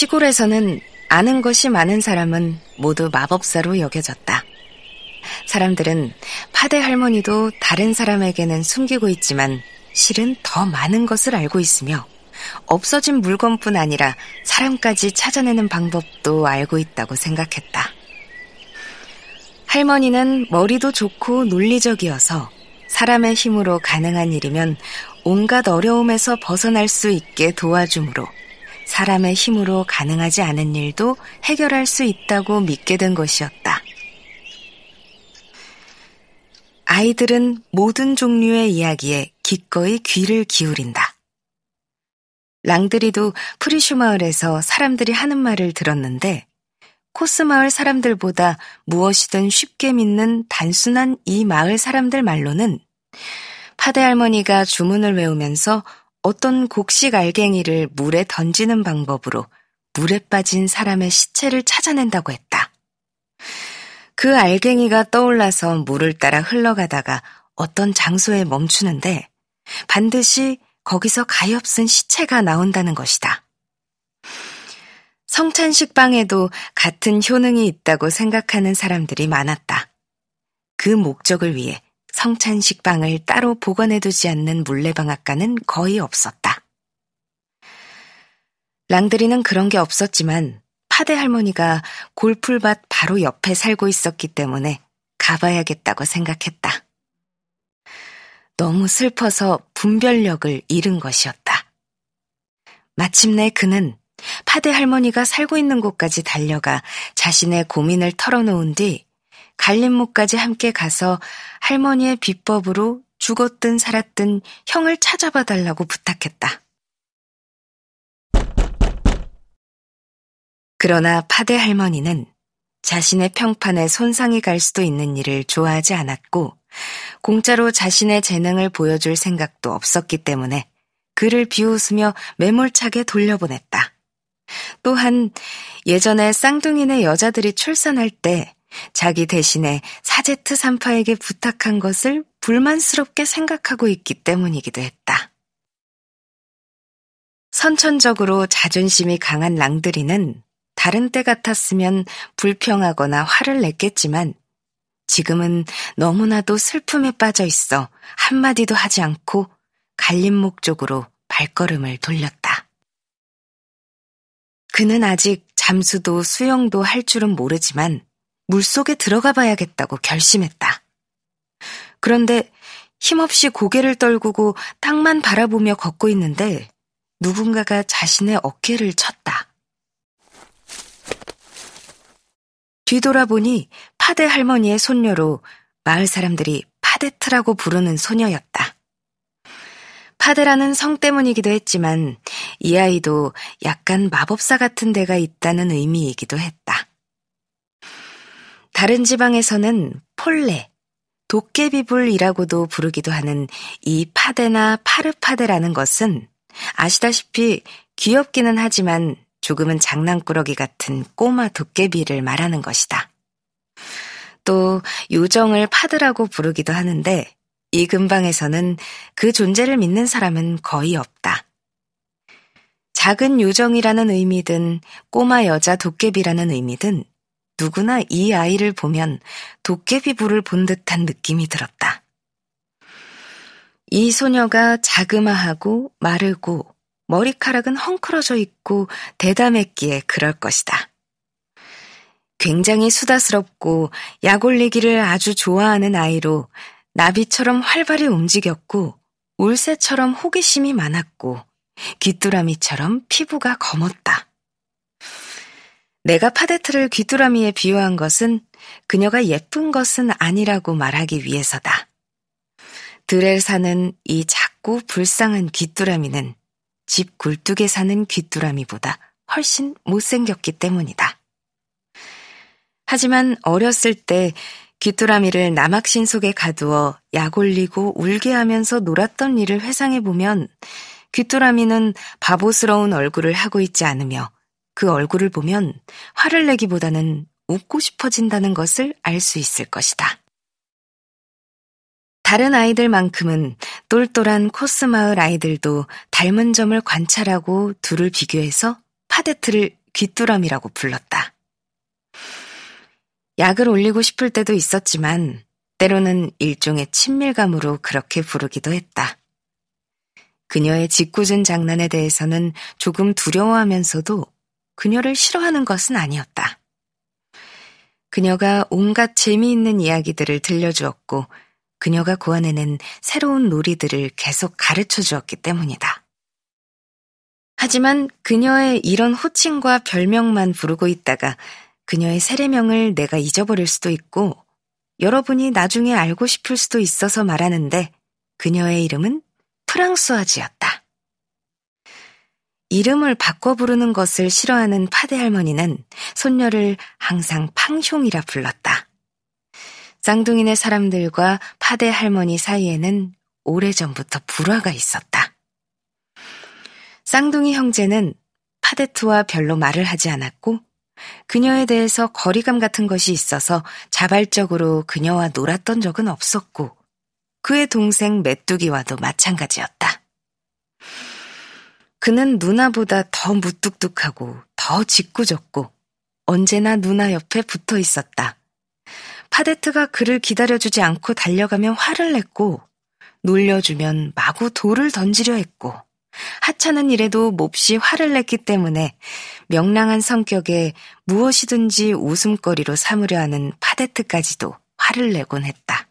시골에서는 아는 것이 많은 사람은 모두 마법사로 여겨졌다. 사람들은 파대 할머니도 다른 사람에게는 숨기고 있지만 실은 더 많은 것을 알고 있으며 없어진 물건뿐 아니라 사람까지 찾아내는 방법도 알고 있다고 생각했다. 할머니는 머리도 좋고 논리적이어서 사람의 힘으로 가능한 일이면 온갖 어려움에서 벗어날 수 있게 도와주므로 사람의 힘으로 가능하지 않은 일도 해결할 수 있다고 믿게 된 것이었다. 아이들은 모든 종류의 이야기에 기꺼이 귀를 기울인다. 랑드리도 프리슈 마을에서 사람들이 하는 말을 들었는데 코스 마을 사람들보다 무엇이든 쉽게 믿는 단순한 이 마을 사람들 말로는 파대 할머니가 주문을 외우면서 어떤 곡식 알갱이를 물에 던지는 방법으로 물에 빠진 사람의 시체를 찾아낸다고 했다. 그 알갱이가 떠올라서 물을 따라 흘러가다가 어떤 장소에 멈추는데 반드시 거기서 가엾은 시체가 나온다는 것이다. 성찬식 방에도 같은 효능이 있다고 생각하는 사람들이 많았다. 그 목적을 위해 성찬식빵을 따로 보관해두지 않는 물레방앗간은 거의 없었다. 랑드리는 그런 게 없었지만 파대 할머니가 골풀밭 바로 옆에 살고 있었기 때문에 가봐야겠다고 생각했다. 너무 슬퍼서 분별력을 잃은 것이었다. 마침내 그는 파대 할머니가 살고 있는 곳까지 달려가 자신의 고민을 털어놓은 뒤 갈림목까지 함께 가서 할머니의 비법으로 죽었든 살았든 형을 찾아봐 달라고 부탁했다. 그러나 파대 할머니는 자신의 평판에 손상이 갈 수도 있는 일을 좋아하지 않았고 공짜로 자신의 재능을 보여줄 생각도 없었기 때문에 그를 비웃으며 매몰차게 돌려보냈다. 또한 예전에 쌍둥이네 여자들이 출산할 때 자기 대신에 사제트 산파에게 부탁한 것을 불만스럽게 생각하고 있기 때문이기도 했다. 선천적으로 자존심이 강한 랑드리는 다른 때 같았으면 불평하거나 화를 냈겠지만 지금은 너무나도 슬픔에 빠져 있어 한마디도 하지 않고 갈림목 쪽으로 발걸음을 돌렸다. 그는 아직 잠수도 수영도 할 줄은 모르지만 물속에 들어가 봐야겠다고 결심했다. 그런데 힘없이 고개를 떨구고 땅만 바라보며 걷고 있는데 누군가가 자신의 어깨를 쳤다. 뒤돌아보니 파데 할머니의 손녀로 마을 사람들이 파데트라고 부르는 소녀였다. 파데라는 성 때문이기도 했지만 이 아이도 약간 마법사 같은 데가 있다는 의미이기도 했다. 다른 지방에서는 폴레, 도깨비불이라고도 부르기도 하는 이 파데나 파르파데라는 것은 아시다시피 귀엽기는 하지만 조금은 장난꾸러기 같은 꼬마 도깨비를 말하는 것이다. 또 요정을 파드라고 부르기도 하는데 이 근방에서는 그 존재를 믿는 사람은 거의 없다. 작은 요정이라는 의미든 꼬마 여자 도깨비라는 의미든 누구나 이 아이를 보면 도깨비 불을 본 듯한 느낌이 들었다. 이 소녀가 자그마하고 마르고 머리카락은 헝클어져 있고 대담했기에 그럴 것이다. 굉장히 수다스럽고 약 올리기를 아주 좋아하는 아이로 나비처럼 활발히 움직였고 울새처럼 호기심이 많았고 귀뚜라미처럼 피부가 검었다. 내가 파데트를 귀뚜라미에 비유한 것은 그녀가 예쁜 것은 아니라고 말하기 위해서다. 들에 사는 이 작고 불쌍한 귀뚜라미는 집 굴뚝에 사는 귀뚜라미보다 훨씬 못생겼기 때문이다. 하지만 어렸을 때 귀뚜라미를 남학신 속에 가두어 약 올리고 울게 하면서 놀았던 일을 회상해보면 귀뚜라미는 바보스러운 얼굴을 하고 있지 않으며 그 얼굴을 보면 화를 내기보다는 웃고 싶어진다는 것을 알 수 있을 것이다. 다른 아이들만큼은 똘똘한 코스 마을 아이들도 닮은 점을 관찰하고 둘을 비교해서 파데트를 귀뚜라미라고 불렀다. 약을 올리고 싶을 때도 있었지만 때로는 일종의 친밀감으로 그렇게 부르기도 했다. 그녀의 짓궂은 장난에 대해서는 조금 두려워하면서도 그녀를 싫어하는 것은 아니었다. 그녀가 온갖 재미있는 이야기들을 들려주었고 그녀가 고안해낸 새로운 놀이들을 계속 가르쳐 주었기 때문이다. 하지만 그녀의 이런 호칭과 별명만 부르고 있다가 그녀의 세례명을 내가 잊어버릴 수도 있고 여러분이 나중에 알고 싶을 수도 있어서 말하는데 그녀의 이름은 프랑스와지였다. 이름을 바꿔 부르는 것을 싫어하는 파대 할머니는 손녀를 항상 팡숑이라 불렀다. 쌍둥이네 사람들과 파대 할머니 사이에는 오래전부터 불화가 있었다. 쌍둥이 형제는 파데트와 별로 말을 하지 않았고 그녀에 대해서 거리감 같은 것이 있어서 자발적으로 그녀와 놀았던 적은 없었고 그의 동생 메뚜기와도 마찬가지였다. 그는 누나보다 더 무뚝뚝하고 더 짓궂었고 언제나 누나 옆에 붙어 있었다. 파데트가 그를 기다려주지 않고 달려가면 화를 냈고 놀려주면 마구 돌을 던지려 했고 하찮은 일에도 몹시 화를 냈기 때문에 명랑한 성격에 무엇이든지 웃음거리로 삼으려 하는 파데트까지도 화를 내곤 했다.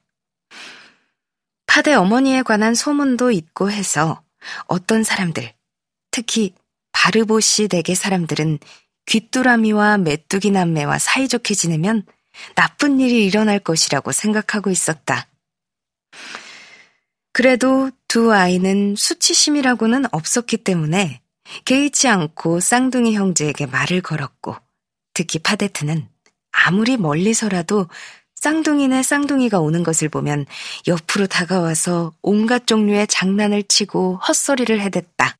파데 어머니에 관한 소문도 있고 해서 어떤 사람들, 특히 바르보시 대개 사람들은 귀뚜라미와 메뚜기 남매와 사이좋게 지내면 나쁜 일이 일어날 것이라고 생각하고 있었다. 그래도 두 아이는 수치심이라고는 없었기 때문에 개의치 않고 쌍둥이 형제에게 말을 걸었고 특히 파데트는 아무리 멀리서라도 쌍둥이네 쌍둥이가 오는 것을 보면 옆으로 다가와서 온갖 종류의 장난을 치고 헛소리를 해댔다.